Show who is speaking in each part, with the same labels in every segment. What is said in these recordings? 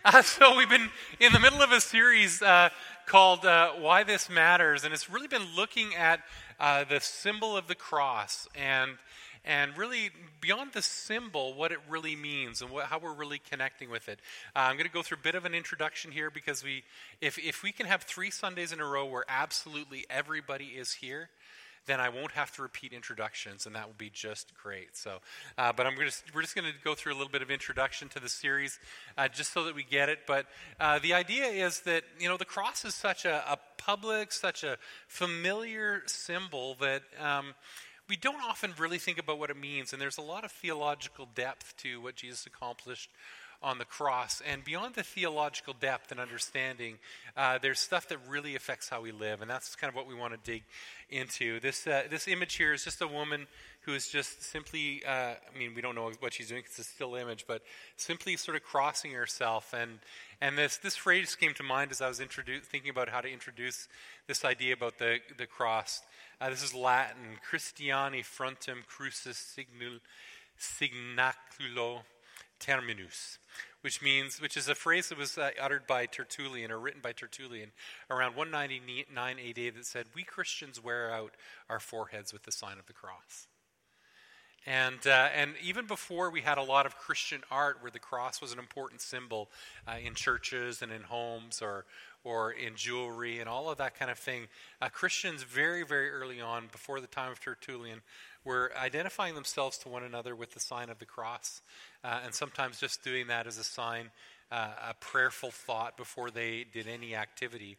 Speaker 1: Uh, so we've been in the middle of a series uh, called uh, "Why This Matters," and it's really been looking at uh, the symbol of the cross and and really beyond the symbol, what it really means and what, how we're really connecting with it. Uh, I'm going to go through a bit of an introduction here because we, if if we can have three Sundays in a row where absolutely everybody is here then I won't have to repeat introductions, and that will be just great. So, uh, but I'm gonna, we're just going to go through a little bit of introduction to the series, uh, just so that we get it. But uh, the idea is that you know the cross is such a, a public, such a familiar symbol that. Um, we don't often really think about what it means, and there's a lot of theological depth to what Jesus accomplished on the cross. And beyond the theological depth and understanding, uh, there's stuff that really affects how we live, and that's kind of what we want to dig into. This, uh, this image here is just a woman who is just simply, uh, I mean, we don't know what she's doing it's a still image, but simply sort of crossing herself. And, and this, this phrase came to mind as I was introdu- thinking about how to introduce this idea about the, the cross. Uh, this is Latin, Christiani frontem crucis signul, signaculo terminus, which means, which is a phrase that was uh, uttered by Tertullian or written by Tertullian around 199 AD that said, "We Christians wear out our foreheads with the sign of the cross." And, uh, and even before we had a lot of Christian art where the cross was an important symbol uh, in churches and in homes or, or in jewelry and all of that kind of thing, uh, Christians very, very early on, before the time of Tertullian, were identifying themselves to one another with the sign of the cross, uh, and sometimes just doing that as a sign, uh, a prayerful thought before they did any activity.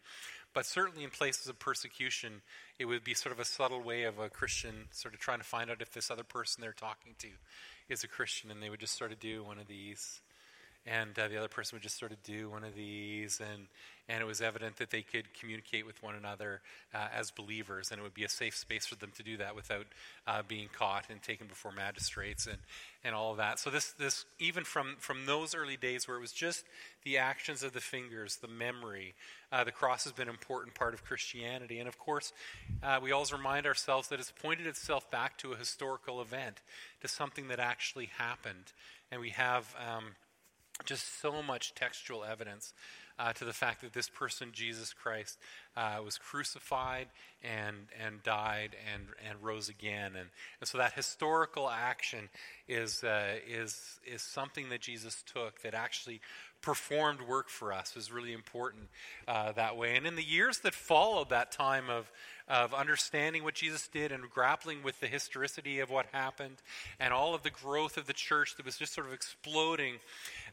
Speaker 1: But certainly in places of persecution, it would be sort of a subtle way of a Christian sort of trying to find out if this other person they're talking to is a Christian, and they would just sort of do one of these and uh, the other person would just sort of do one of these and and it was evident that they could communicate with one another uh, as believers and it would be a safe space for them to do that without uh, being caught and taken before magistrates and and all of that. So this this even from from those early days where it was just the actions of the fingers the memory uh, the cross has been an important part of christianity. And of course uh, we always remind ourselves that it's pointed itself back to a historical event to something that actually happened. And we have um, just so much textual evidence uh, to the fact that this person, Jesus Christ, uh, was crucified and, and died and, and rose again. And, and so that historical action is, uh, is, is something that Jesus took that actually performed work for us was really important uh, that way. And in the years that followed that time of, of understanding what Jesus did and grappling with the historicity of what happened and all of the growth of the church that was just sort of exploding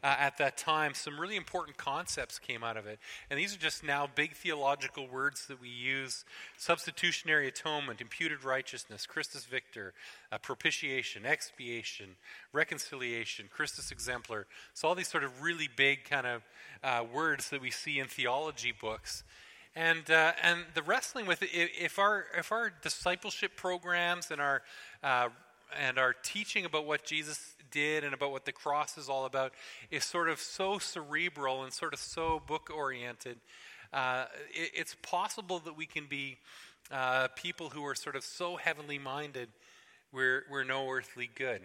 Speaker 1: uh, at that time, some really important concepts came out of it. And these are just now big theological words that we use substitutionary atonement, imputed righteousness, Christus Victor, uh, propitiation, expiation, reconciliation, Christus exemplar. So, all these sort of really big kind of uh, words that we see in theology books. And, uh, and the wrestling with it, if our, if our discipleship programs and our, uh, and our teaching about what Jesus did and about what the cross is all about is sort of so cerebral and sort of so book oriented, uh, it, it's possible that we can be uh, people who are sort of so heavenly minded, we're, we're no earthly good.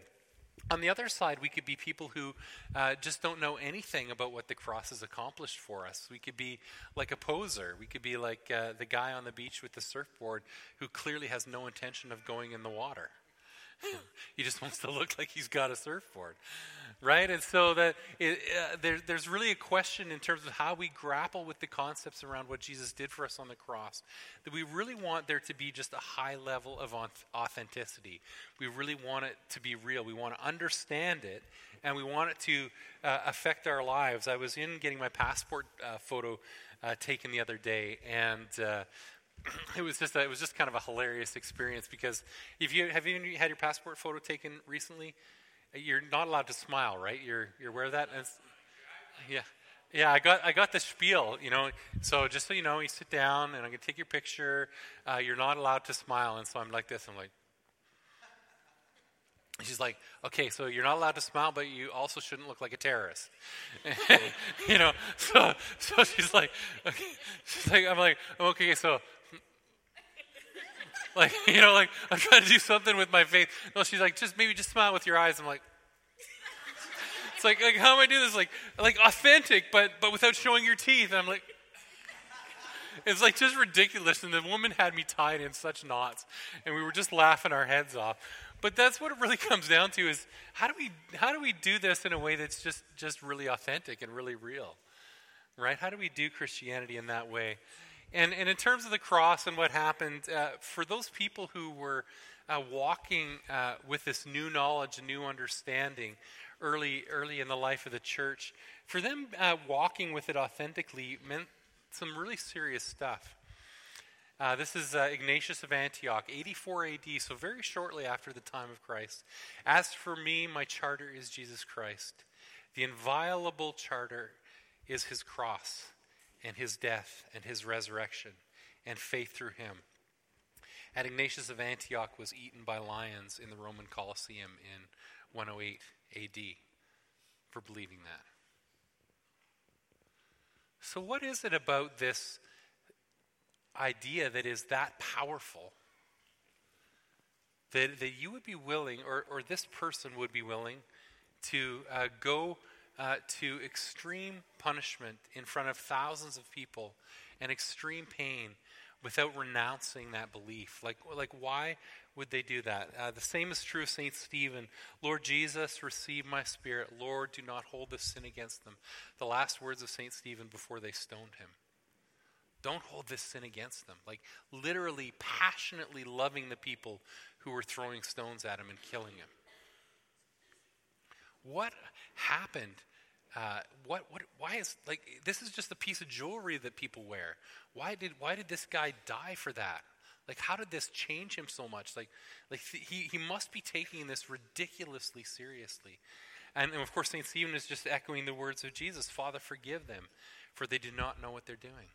Speaker 1: On the other side, we could be people who uh, just don't know anything about what the cross has accomplished for us. We could be like a poser. We could be like uh, the guy on the beach with the surfboard who clearly has no intention of going in the water. He just wants to look like he's got a surfboard right? And so that it, uh, there, there's really a question in terms of how we grapple with the concepts around what Jesus did for us on the cross. That we really want there to be just a high level of authenticity. We really want it to be real. We want to understand it, and we want it to uh, affect our lives. I was in getting my passport uh, photo uh, taken the other day, and uh, it was just a, it was just kind of a hilarious experience because if you have you had your passport photo taken recently you're not allowed to smile, right? You're you're aware of that? yeah. Yeah, I got I got the spiel, you know. So just so you know, you sit down and I'm gonna take your picture. Uh, you're not allowed to smile, and so I'm like this. I'm like, she's like, okay, so you're not allowed to smile, but you also shouldn't look like a terrorist, you know. So so she's like, okay. she's like, I'm like, okay, so like, you know, like I'm trying to do something with my face. No, she's like, just maybe just smile with your eyes. I'm like, It's like, like how am I doing this? Like, like authentic, but but without showing your teeth. And I'm like, it's like just ridiculous. And the woman had me tied in such knots, and we were just laughing our heads off. But that's what it really comes down to: is how do we how do we do this in a way that's just just really authentic and really real, right? How do we do Christianity in that way? And and in terms of the cross and what happened uh, for those people who were uh, walking uh, with this new knowledge new understanding early early in the life of the church, for them uh, walking with it authentically meant some really serious stuff. Uh, this is uh, Ignatius of Antioch, 84 AD, so very shortly after the time of Christ. As for me, my charter is Jesus Christ. The inviolable charter is his cross and his death and his resurrection and faith through him. And Ignatius of Antioch was eaten by lions in the Roman Colosseum in 108 AD for believing that. So, what is it about this idea that is that powerful that, that you would be willing, or, or this person would be willing, to uh, go uh, to extreme punishment in front of thousands of people and extreme pain without renouncing that belief? Like, like why would they do that? Uh, the same is true of St. Stephen. Lord Jesus, receive my spirit. Lord, do not hold this sin against them. The last words of St. Stephen before they stoned him. Don't hold this sin against them. Like, literally, passionately loving the people who were throwing stones at him and killing him. What happened? Uh, what, what, why is, like, this is just a piece of jewelry that people wear. Why did, why did this guy die for that? Like, how did this change him so much? Like, like he, he must be taking this ridiculously seriously. And, and of course, St. Stephen is just echoing the words of Jesus Father, forgive them, for they do not know what they're doing.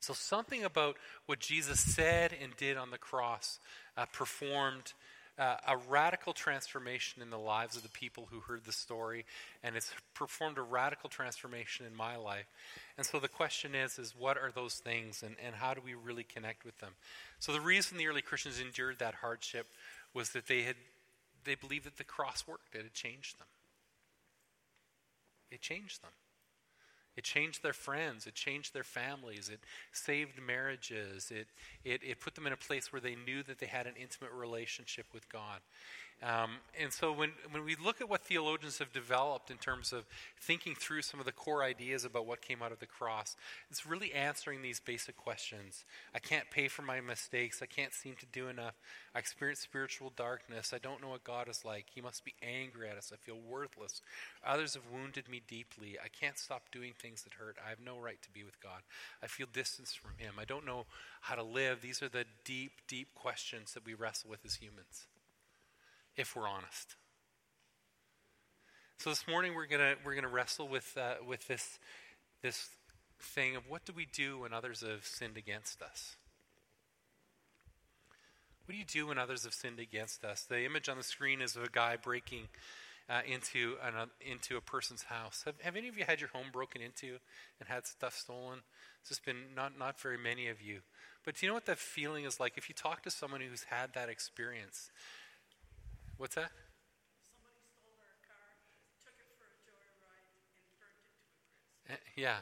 Speaker 1: So, something about what Jesus said and did on the cross uh, performed uh, a radical transformation in the lives of the people who heard the story, and it's performed a radical transformation in my life. And so the question is, is what are those things, and, and how do we really connect with them? So the reason the early Christians endured that hardship was that they had they believed that the cross worked; it had changed them. It changed them. It changed their friends. It changed their families. It saved marriages. It, it, it put them in a place where they knew that they had an intimate relationship with God. Um, and so when, when we look at what theologians have developed in terms of thinking through some of the core ideas about what came out of the cross, it's really answering these basic questions. I can't pay for my mistakes. I can't seem to do enough. I experience spiritual darkness. I don't know what God is like. He must be angry at us. I feel worthless. Others have wounded me deeply. I can't stop doing things that hurt. I have no right to be with God. I feel distance from Him. I don't know how to live. These are the deep, deep questions that we wrestle with as humans if we're honest. So this morning we're gonna we're gonna wrestle with uh, with this this thing of what do we do when others have sinned against us. What do you do when others have sinned against us? The image on the screen is of a guy breaking uh, into an, uh, into a person's house. Have, have any of you had your home broken into and had stuff stolen? It's just been not not very many of you. But do you know what that feeling is like? If you talk to someone who's had that experience, What's that?
Speaker 2: Somebody stole our car, took it for a joyride, and turned it to a
Speaker 1: yeah,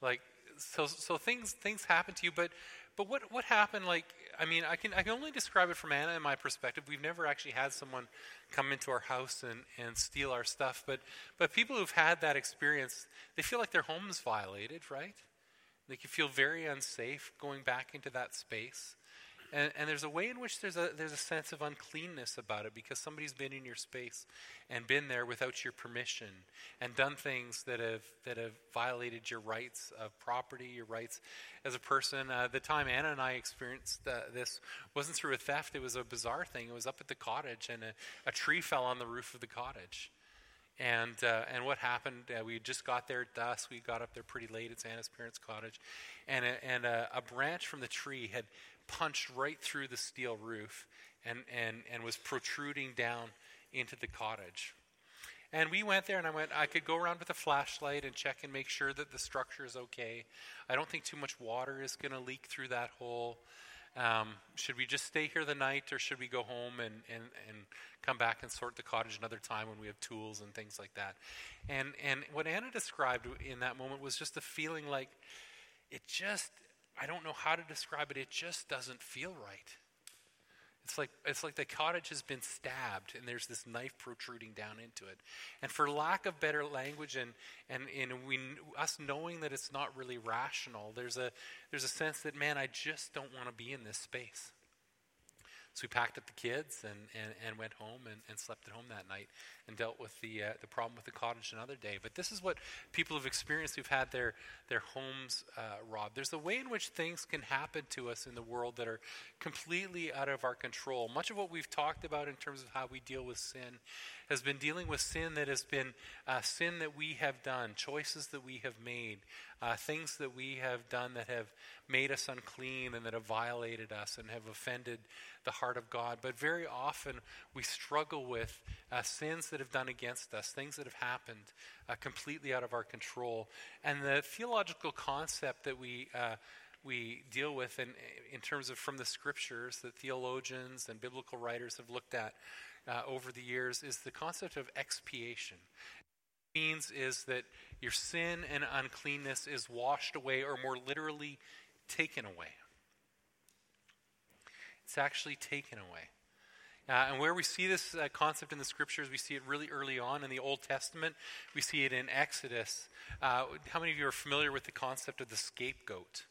Speaker 1: like so. So things things happen to you, but but what what happened? Like I mean, I can I can only describe it from Anna and my perspective. We've never actually had someone come into our house and, and steal our stuff, but but people who've had that experience, they feel like their home is violated, right? They can feel very unsafe going back into that space. And, and, there's a way in which there's a, there's a sense of uncleanness about it because somebody's been in your space and been there without your permission and done things that have, that have violated your rights of property, your rights as a person. Uh, the time Anna and I experienced uh, this wasn't through a theft, it was a bizarre thing. It was up at the cottage and a, a tree fell on the roof of the cottage. And uh, and what happened? Uh, we just got there at dusk. We got up there pretty late. It's Anna's parents' cottage, and a, and a, a branch from the tree had punched right through the steel roof and, and, and was protruding down into the cottage. And we went there, and I went, I could go around with a flashlight and check and make sure that the structure is okay. I don't think too much water is going to leak through that hole. Um, should we just stay here the night, or should we go home and, and, and come back and sort the cottage another time when we have tools and things like that? And, and what Anna described in that moment was just a feeling like it just, I don't know how to describe it, it just doesn't feel right. It's like, it's like the cottage has been stabbed and there's this knife protruding down into it. And for lack of better language and, and, and we, us knowing that it's not really rational, there's a, there's a sense that, man, I just don't want to be in this space. So we packed up the kids and, and, and went home and, and slept at home that night and dealt with the, uh, the problem with the cottage another day. But this is what people have experienced who've had their, their homes uh, robbed. There's a way in which things can happen to us in the world that are completely out of our control. Much of what we've talked about in terms of how we deal with sin has been dealing with sin that has been uh, sin that we have done, choices that we have made, uh, things that we have done that have made us unclean and that have violated us and have offended the heart of God. But very often we struggle with uh, sins that have done against us, things that have happened uh, completely out of our control. And the theological concept that we uh, we deal with in, in terms of from the scriptures that theologians and biblical writers have looked at uh, over the years is the concept of expiation. It means is that your sin and uncleanness is washed away, or more literally, taken away. It's actually taken away. Uh, and where we see this uh, concept in the scriptures, we see it really early on in the Old Testament. We see it in Exodus. Uh, how many of you are familiar with the concept of the scapegoat?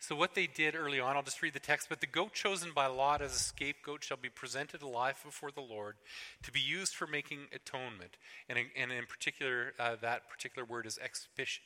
Speaker 1: So, what they did early on, I'll just read the text. But the goat chosen by Lot as a scapegoat shall be presented alive before the Lord to be used for making atonement. And and in particular, uh, that particular word is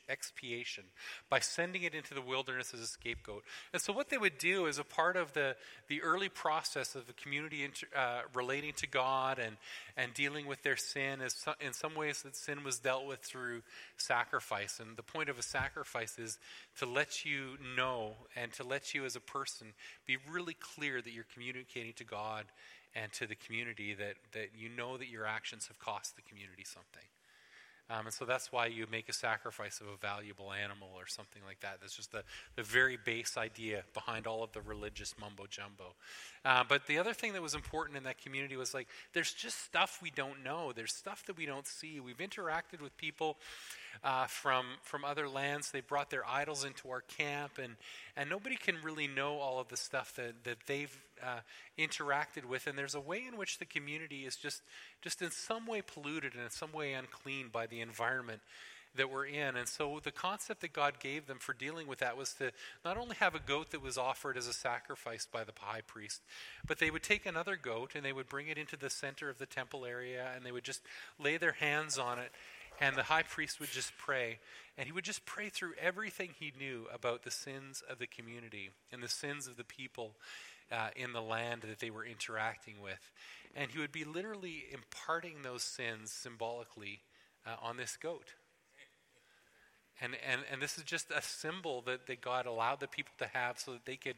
Speaker 1: expiation, by sending it into the wilderness as a scapegoat. And so, what they would do as a part of the, the early process of the community inter, uh, relating to God and, and dealing with their sin is so, in some ways that sin was dealt with through sacrifice. And the point of a sacrifice is to let you know and to let you as a person be really clear that you're communicating to God and to the community that, that you know that your actions have cost the community something. Um, and so that's why you make a sacrifice of a valuable animal or something like that. That's just the, the very base idea behind all of the religious mumbo jumbo. Uh, but the other thing that was important in that community was like, there's just stuff we don't know. There's stuff that we don't see. We've interacted with people uh, from, from other lands. They brought their idols into our camp, and, and nobody can really know all of the stuff that, that they've uh, interacted with. And there's a way in which the community is just, just in some way polluted and in some way unclean by the environment that we're in. And so the concept that God gave them for dealing with that was to not only have a goat that was offered as a sacrifice by the high priest, but they would take another goat and they would bring it into the center of the temple area and they would just lay their hands on it and the high priest would just pray. And he would just pray through everything he knew about the sins of the community and the sins of the people uh, in the land that they were interacting with. And he would be literally imparting those sins symbolically uh, on this goat. And, and, and this is just a symbol that, that God allowed the people to have so that they could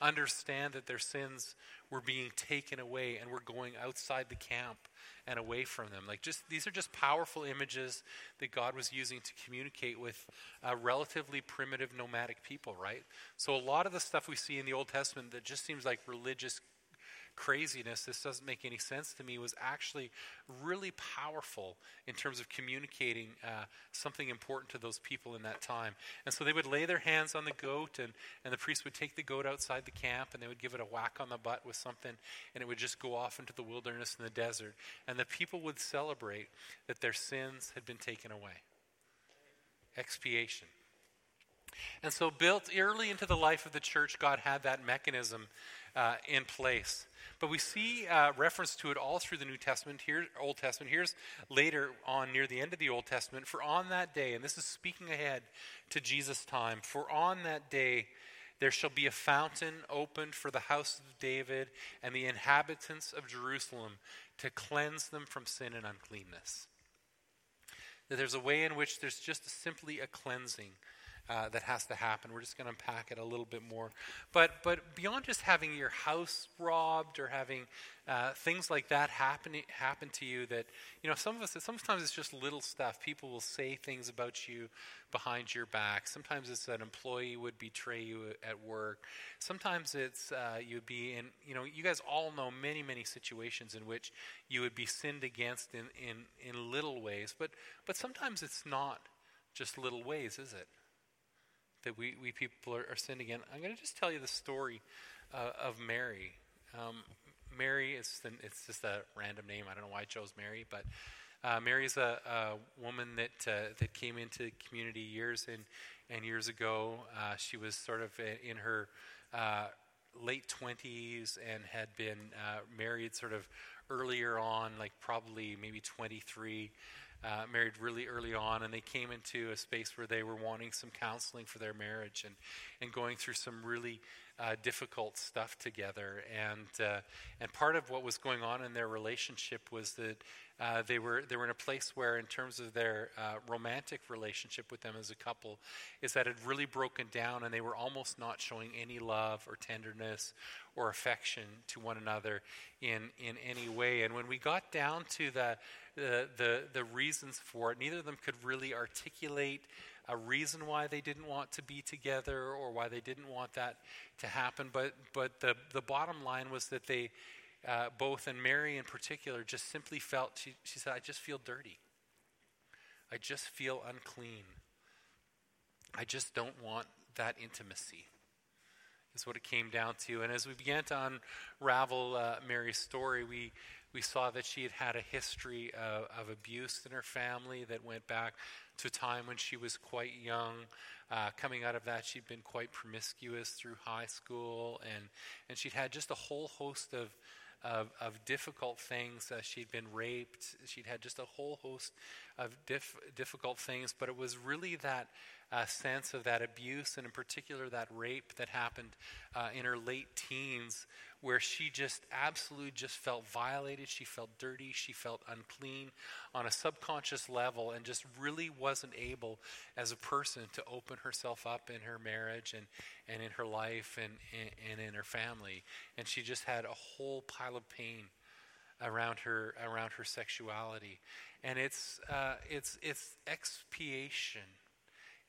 Speaker 1: understand that their sins were being taken away and were going outside the camp and away from them. Like just these are just powerful images that God was using to communicate with uh, relatively primitive nomadic people, right? So a lot of the stuff we see in the Old Testament that just seems like religious craziness, this doesn't make any sense to me, was actually really powerful in terms of communicating uh, something important to those people in that time. And so they would lay their hands on the goat, and, and the priest would take the goat outside the camp, and they would give it a whack on the butt with something, and it would just go off into the wilderness and the desert. And the people would celebrate that their sins had been taken away. Expiation. And so, built early into the life of the church, God had that mechanism uh, in place. But we see uh, reference to it all through the New Testament, here, Old Testament. Here's later on, near the end of the Old Testament. For on that day, and this is speaking ahead to Jesus' time, for on that day there shall be a fountain opened for the house of David and the inhabitants of Jerusalem to cleanse them from sin and uncleanness. That there's a way in which there's just simply a cleansing uh, that has to happen. We're just going to unpack it a little bit more. But, but beyond just having your house robbed or having uh, things like that happen, happen to you, that, you know, some of us, sometimes it's just little stuff. People will say things about you behind your back. Sometimes it's an employee would betray you at work. Sometimes it's uh, you'd be in, you know, you guys all know many, many situations in which you would be sinned against in, in, in little ways. But, but sometimes it's not just little ways, is it? That we, we people are, are sinned again. I'm going to just tell you the story uh, of Mary. Um, Mary is the, it's just a random name. I don't know why I chose Mary, but uh, Mary is a, a woman that uh, that came into community years and and years ago. Uh, she was sort of in her uh, late twenties and had been uh, married sort of earlier on, like probably maybe 23 uh, married really early on, and they came into a space where they were wanting some counseling for their marriage and, and going through some really uh, difficult stuff together. And, uh, and part of what was going on in their relationship was that uh, they, were, they were in a place where, in terms of their uh, romantic relationship with them as a couple, is that it had really broken down and they were almost not showing any love or tenderness or affection to one another in, in any way. And when we got down to the, the, the, the reasons for it, neither of them could really articulate a reason why they didn't want to be together or why they didn't want that to happen. But, but the, the bottom line was that they, uh, both, and Mary in particular, just simply felt, she, she said, I just feel dirty. I just feel unclean. I just don't want that intimacy is what it came down to. And as we began to unravel uh, Mary's story, we, we saw that she had had a history of, of, abuse in her family that went back to a time when she was quite young. Uh, coming out of that, she'd been quite promiscuous through high school, and, and she'd had just a whole host of, of, of difficult things. Uh, she'd been raped. She'd had just a whole host of dif- difficult things, but it was really that uh, sense of that abuse, and in particular that rape that happened uh, in her late teens, where she just absolutely just felt violated. She felt dirty. She felt unclean on a subconscious level, and just really wasn't able, as a person, to open herself up in her marriage and, and in her life and, and, and in her family. And she just had a whole pile of pain around her around her sexuality, and it's uh, it's it's expiation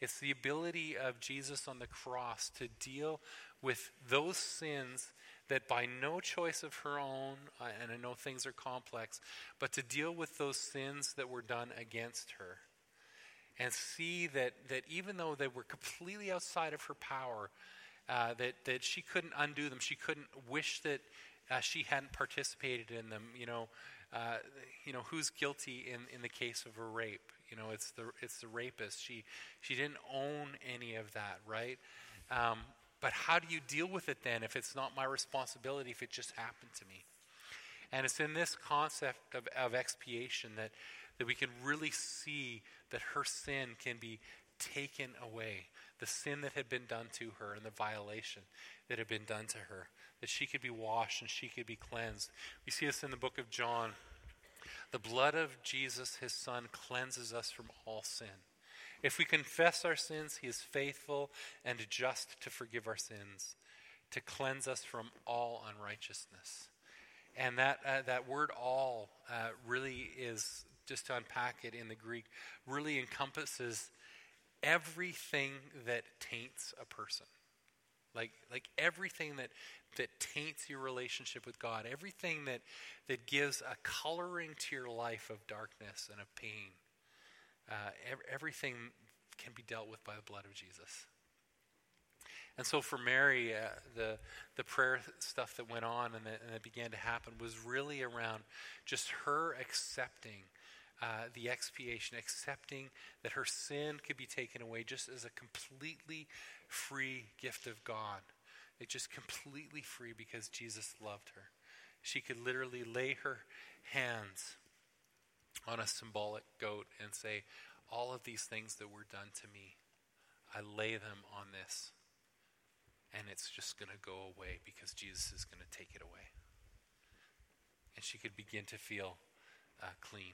Speaker 1: it's the ability of Jesus on the cross to deal with those sins that by no choice of her own, and I know things are complex, but to deal with those sins that were done against her. And see that, that even though they were completely outside of her power, uh, that, that she couldn't undo them, she couldn't wish that uh, she hadn't participated in them. You know, uh, you know who's guilty in, in the case of a rape? You know, it's the it's the rapist. She she didn't own any of that, right? Um, but how do you deal with it then if it's not my responsibility? If it just happened to me, and it's in this concept of, of expiation that that we can really see that her sin can be taken away. The sin that had been done to her and the violation that had been done to her, that she could be washed and she could be cleansed. We see this in the book of John. The blood of Jesus, his son, cleanses us from all sin. If we confess our sins, he is faithful and just to forgive our sins, to cleanse us from all unrighteousness. And that, uh, that word all uh, really is, just to unpack it in the Greek, really encompasses everything that taints a person. Like, like everything that, that taints your relationship with God, everything that, that gives a coloring to your life of darkness and of pain, uh, everything can be dealt with by the blood of Jesus. And so for Mary, uh, the, the prayer stuff that went on and that, and that, began to happen was really around just her accepting uh, the expiation, accepting that her sin could be taken away just as a completely free gift of God. It's just completely free because Jesus loved her. She could literally lay her hands on a symbolic goat and say, All of these things that were done to me, I lay them on this. And it's just going to go away because Jesus is going to take it away. And she could begin to feel uh, clean.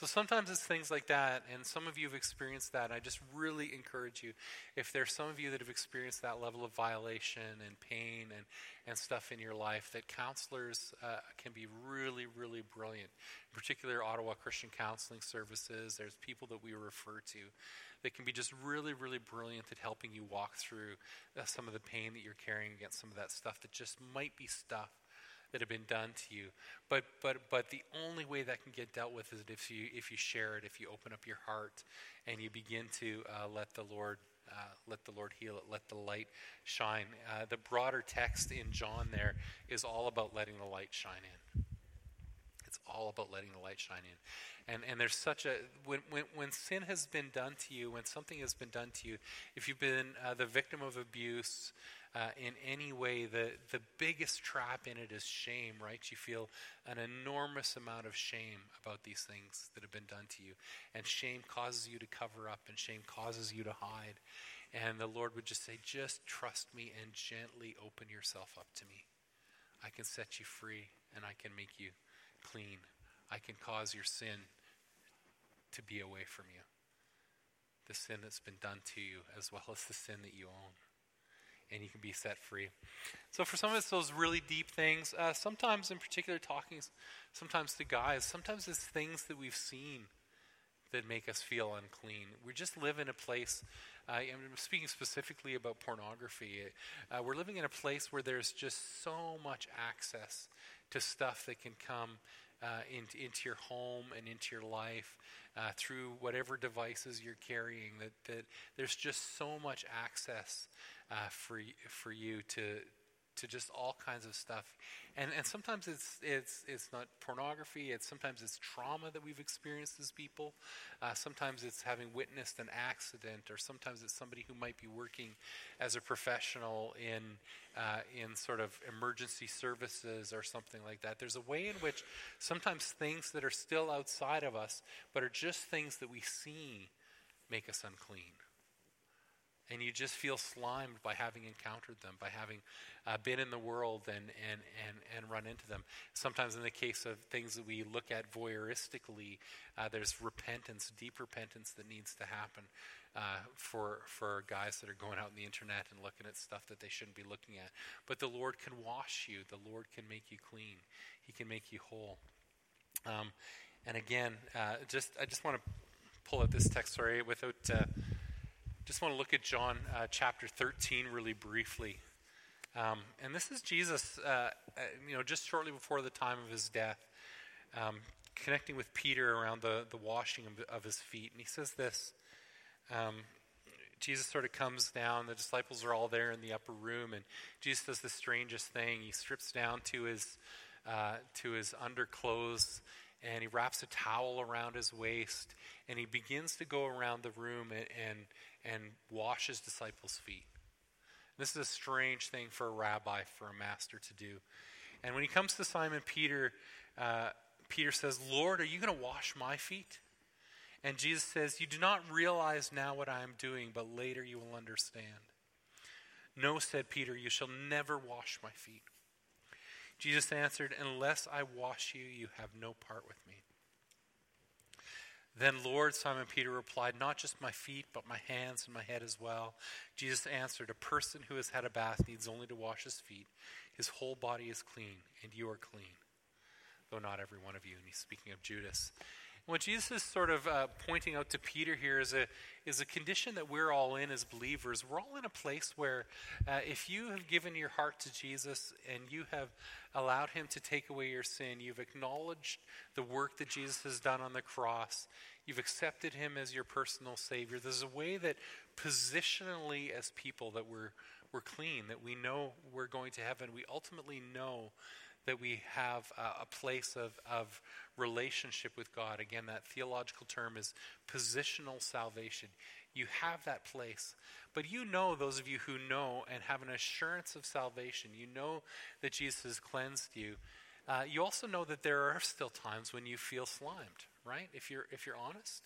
Speaker 1: So sometimes it's things like that, and some of you have experienced that. I just really encourage you, if there's some of you that have experienced that level of violation and pain and, and stuff in your life, that counselors uh, can be really, really brilliant. In particular, Ottawa Christian Counseling Services, there's people that we refer to that can be just really, really brilliant at helping you walk through uh, some of the pain that you're carrying against some of that stuff that just might be stuff that have been done to you. But but but the only way that can get dealt with is if you if you share it, if you open up your heart, and you begin to uh, let the Lord. Uh, let the Lord heal it. Let the light shine. Uh, the broader text in John there is all about letting the light shine in. It's all about letting the light shine in. And, and there's such a, when, when, when sin has been done to you, when something has been done to you, if you've been uh, the victim of abuse, uh, in any way, the, the biggest trap in it is shame, right? You feel an enormous amount of shame about these things that have been done to you. And shame causes you to cover up, and shame causes you to hide. And the Lord would just say, just trust me and gently open yourself up to me. I can set you free, and I can make you clean. I can cause your sin to be away from you. The sin that's been done to you, as well as the sin that you own and you can be set free. So for some of us, those really deep things, uh, sometimes in particular talking sometimes to guys, sometimes it's things that we've seen that make us feel unclean. We just live in a place, uh, I'm speaking specifically about pornography. Uh, we're living in a place where there's just so much access to stuff that can come uh, into, into your home and into your life uh, through whatever devices you're carrying. That, that there's just so much access uh, for for you to to just all kinds of stuff, and and sometimes it's it's it's not pornography. It's sometimes it's trauma that we've experienced as people. Uh, sometimes it's having witnessed an accident, or sometimes it's somebody who might be working as a professional in uh, in sort of emergency services or something like that. There's a way in which sometimes things that are still outside of us, but are just things that we see, make us unclean and you just feel slimed by having encountered them, by having uh, been in the world and, and, and, and run into them. Sometimes, in the case of things that we look at voyeuristically, uh, there's repentance, deep repentance that needs to happen uh, for, for guys that are going out on the internet and looking at stuff that they shouldn't be looking at. But the Lord can wash you, the Lord can make you clean, He can make you whole. Um, and again, uh, just I just want to pull out this text, sorry, without uh, just want to look at John uh, chapter 13 really briefly. Um, and this is Jesus, uh, uh, you know, just shortly before the time of his death, um, connecting with Peter around the, the washing of, of his feet. And he says this um, Jesus sort of comes down, the disciples are all there in the upper room, and Jesus does the strangest thing. He strips down to his, uh, to his underclothes and he wraps a towel around his waist and he begins to go around the room and, and, and wash his disciples' feet. This is a strange thing for a rabbi, for a master to do. And when he comes to Simon Peter, uh, Peter says, Lord, are you going to wash my feet? And Jesus says, You do not realize now what I am doing, but later you will understand. No, said Peter, you shall never wash my feet. Jesus answered, Unless I wash you, you have no part with me. Then Lord, Simon Peter replied, Not just my feet, but my hands and my head as well. Jesus answered, A person who has had a bath needs only to wash his feet. His whole body is clean, and you are clean, though not every one of you. And he's speaking of Judas. What Jesus is sort of uh, pointing out to Peter here is a, is a condition that we're all in as believers. We're all in a place where uh, if you have given your heart to Jesus and you have allowed Him to take away your sin, you've acknowledged the work that Jesus has done on the cross, you've accepted Him as your personal Savior, there's a way that positionally as people that we're, we're clean, that we know we're going to heaven. We ultimately know that we have a, a place of, of relationship with God. Again, that theological term is positional salvation. You have that place. But you know, those of you who know and have an assurance of salvation, you know that Jesus has cleansed you. Uh, you also know that there are still times when you feel slimed, right? If you're, if you're honest,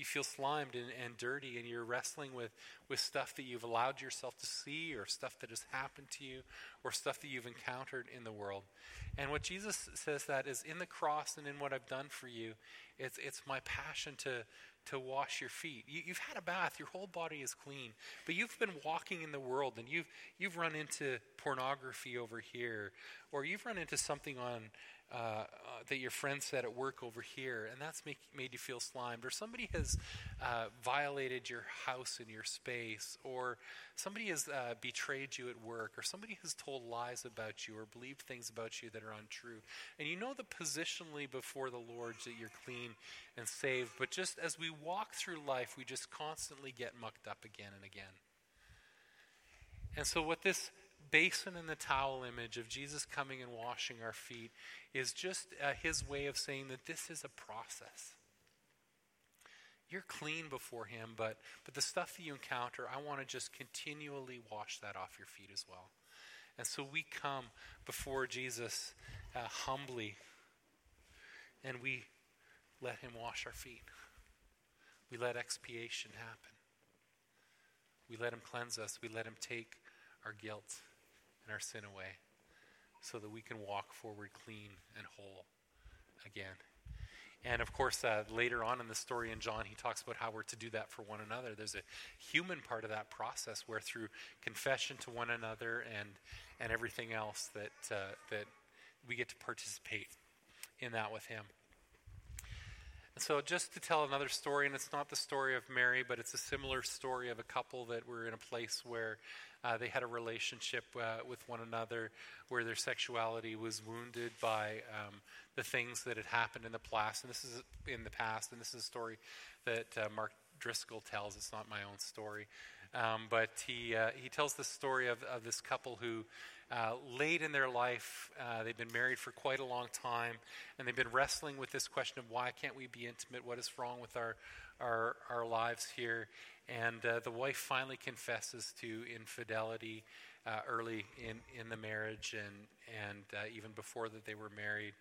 Speaker 1: you feel slimed and, and dirty and you're wrestling with, with stuff that you've allowed yourself to see or stuff that has happened to you or stuff that you've encountered in the world. And what Jesus says that is in the cross and in what I've done for you, it's, it's my passion to, to wash your feet. You, have had a bath, your whole body is clean, but you've been walking in the world and you've, you've run into pornography over here, or you've run into something on uh, that your friend said at work over here, and that's make, made you feel slimed, or somebody has uh, violated your house and your space, or somebody has uh, betrayed you at work, or somebody has told lies about you, or believed things about you that are untrue. And you know that positionally before the Lord that you're clean and saved, but just as we walk through life, we just constantly get mucked up again and again. And so, what this basin and the towel image of Jesus coming and washing our feet is just uh, his way of saying that this is a process. You're clean before him, but, but the stuff that you encounter, I want to just continually wash that off your feet as well. And so we come before Jesus uh, humbly and we let him wash our feet. We let expiation happen. We let him cleanse us. We let him take our guilt and our sin away so that we can walk forward clean and whole again. And of course, uh, later on in the story in John, he talks about how we're to do that for one another. There's a human part of that process where, through confession to one another and and everything else, that uh, that we get to participate in that with him. So, just to tell another story, and it's not the story of Mary, but it's a similar story of a couple that were in a place where uh, they had a relationship uh, with one another where their sexuality was wounded by um, the things that had happened in the past. And this is in the past, and this is a story that uh, Mark Driscoll tells. It's not my own story. Um, but he, uh, he tells the story of, of this couple who, uh, late in their life, uh, they've been married for quite a long time, and they've been wrestling with this question of why can't we be intimate? What is wrong with our, our, our lives here? And uh, the wife finally confesses to infidelity uh, early in, in the marriage and, and uh, even before that they were married.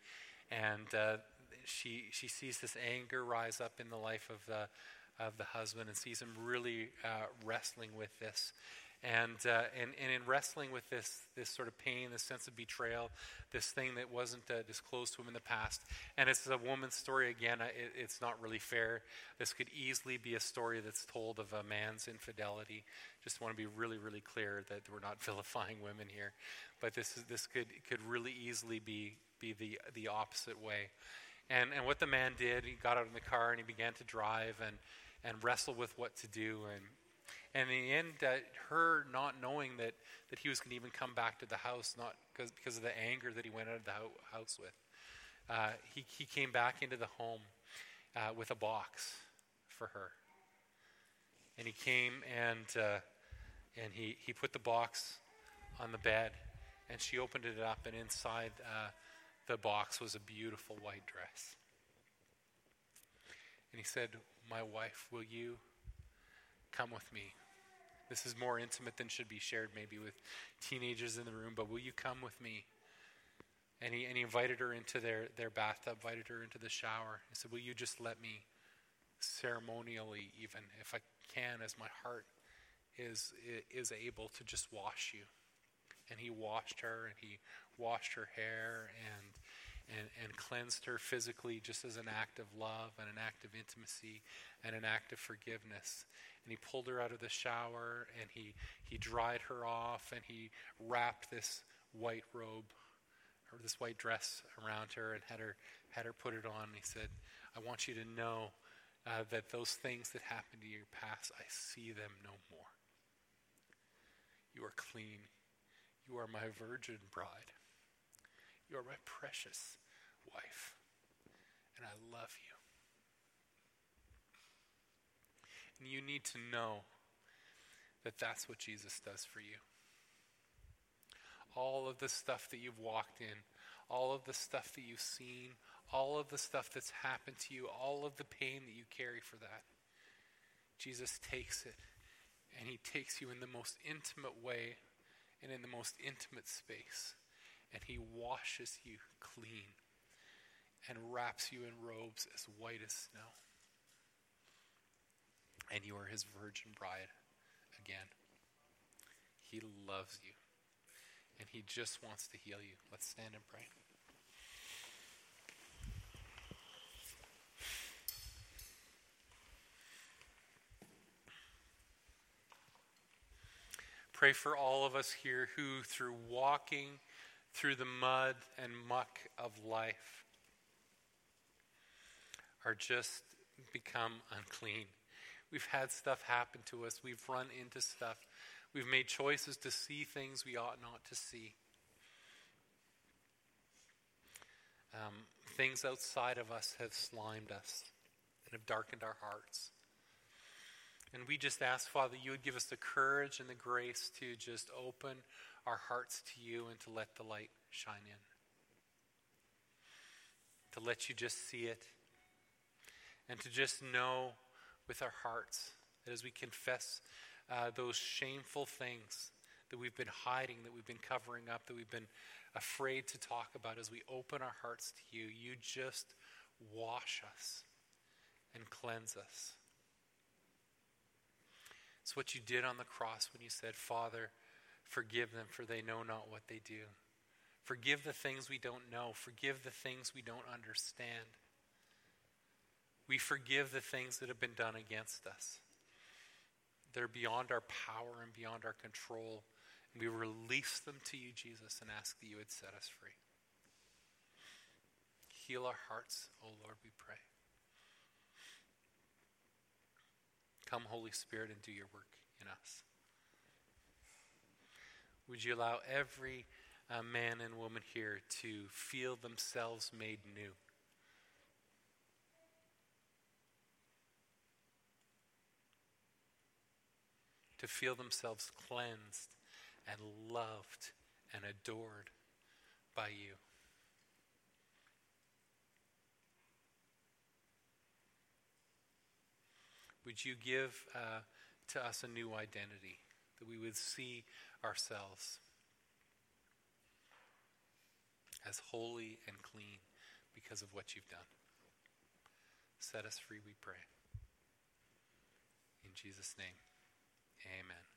Speaker 1: And she, she sees this anger rise up in the life of the, of the husband and sees him really wrestling with this. And, uh, and, and in wrestling with this, this sort of pain, this sense of betrayal, this thing that wasn't uh, disclosed to him in the past. And it's a woman's story again. It, it's not really fair. This could easily be a story that's told of a man's infidelity. Just want to be really, really clear that we're not vilifying women here. But this, is, this could, could really easily be, be the, the opposite way. And, and what the man did, he got out in the car and he began to drive and, and wrestle with what to do. And, and in the end, uh, her not knowing that, that he was going to even come back to the house, not because, because of the anger that he went out of the ho- house with, uh, he, he came back into the home uh, with a box for her. And he came and, uh, and he, he put the box on the bed, and she opened it up, and inside uh, the box was a beautiful white dress. And he said, My wife, will you come with me? This is more intimate than should be shared maybe with teenagers in the room, but will you come with me? And he, and he invited her into their, their bathtub, invited her into the shower. He said, Will you just let me ceremonially, even if I can, as my heart is, is able to just wash you? And he washed her and he washed her hair and and, and cleansed her physically just as an act of love and an act of intimacy and an act of forgiveness and he pulled her out of the shower and he, he dried her off and he wrapped this white robe or this white dress around her and had her had her put it on. And He said, "I want you to know uh, that those things that happened to your past, I see them no more. You are clean. You are my virgin bride. You are my precious wife, and I love you." And you need to know that that's what Jesus does for you. All of the stuff that you've walked in, all of the stuff that you've seen, all of the stuff that's happened to you, all of the pain that you carry for that. Jesus takes it and he takes you in the most intimate way and in the most intimate space. And he washes you clean and wraps you in robes as white as snow and you are his virgin bride again. He loves you, and he just wants to heal you. Let's stand and pray. Pray for all of us here who, through walking through the mud and muck of life, are just become unclean. We've had stuff happen to us. We've run into stuff. We've made choices to see things we ought not to see. Um, things outside of us have slimed us and have darkened our hearts. And we just ask, Father, you would give us the courage and the grace to just open our hearts to you and to let the light shine in. To let you just see it. And to just know with our hearts that as we confess uh, those shameful things that we've been hiding, that we've been covering up, that we've been afraid to talk about, as we open our hearts to you, you just wash us and cleanse us. It's what you did on the cross when you said, Father, forgive them, for they know not what they do. Forgive the things we don't know. Forgive the things we don't understand. We forgive the things that have been done against us. They're beyond our power and beyond our control. And we release them to you, Jesus, and ask that you would set us free. Heal our hearts, O Lord, we pray. Come, Holy Spirit, and do your work in us. Would you allow every uh, man and woman here to feel themselves made new? To feel themselves cleansed and loved and adored by you. Would you give uh, to us a new identity, that we would see ourselves as holy and clean because of what you've done? Set us free, we pray. In Jesus' name, amen.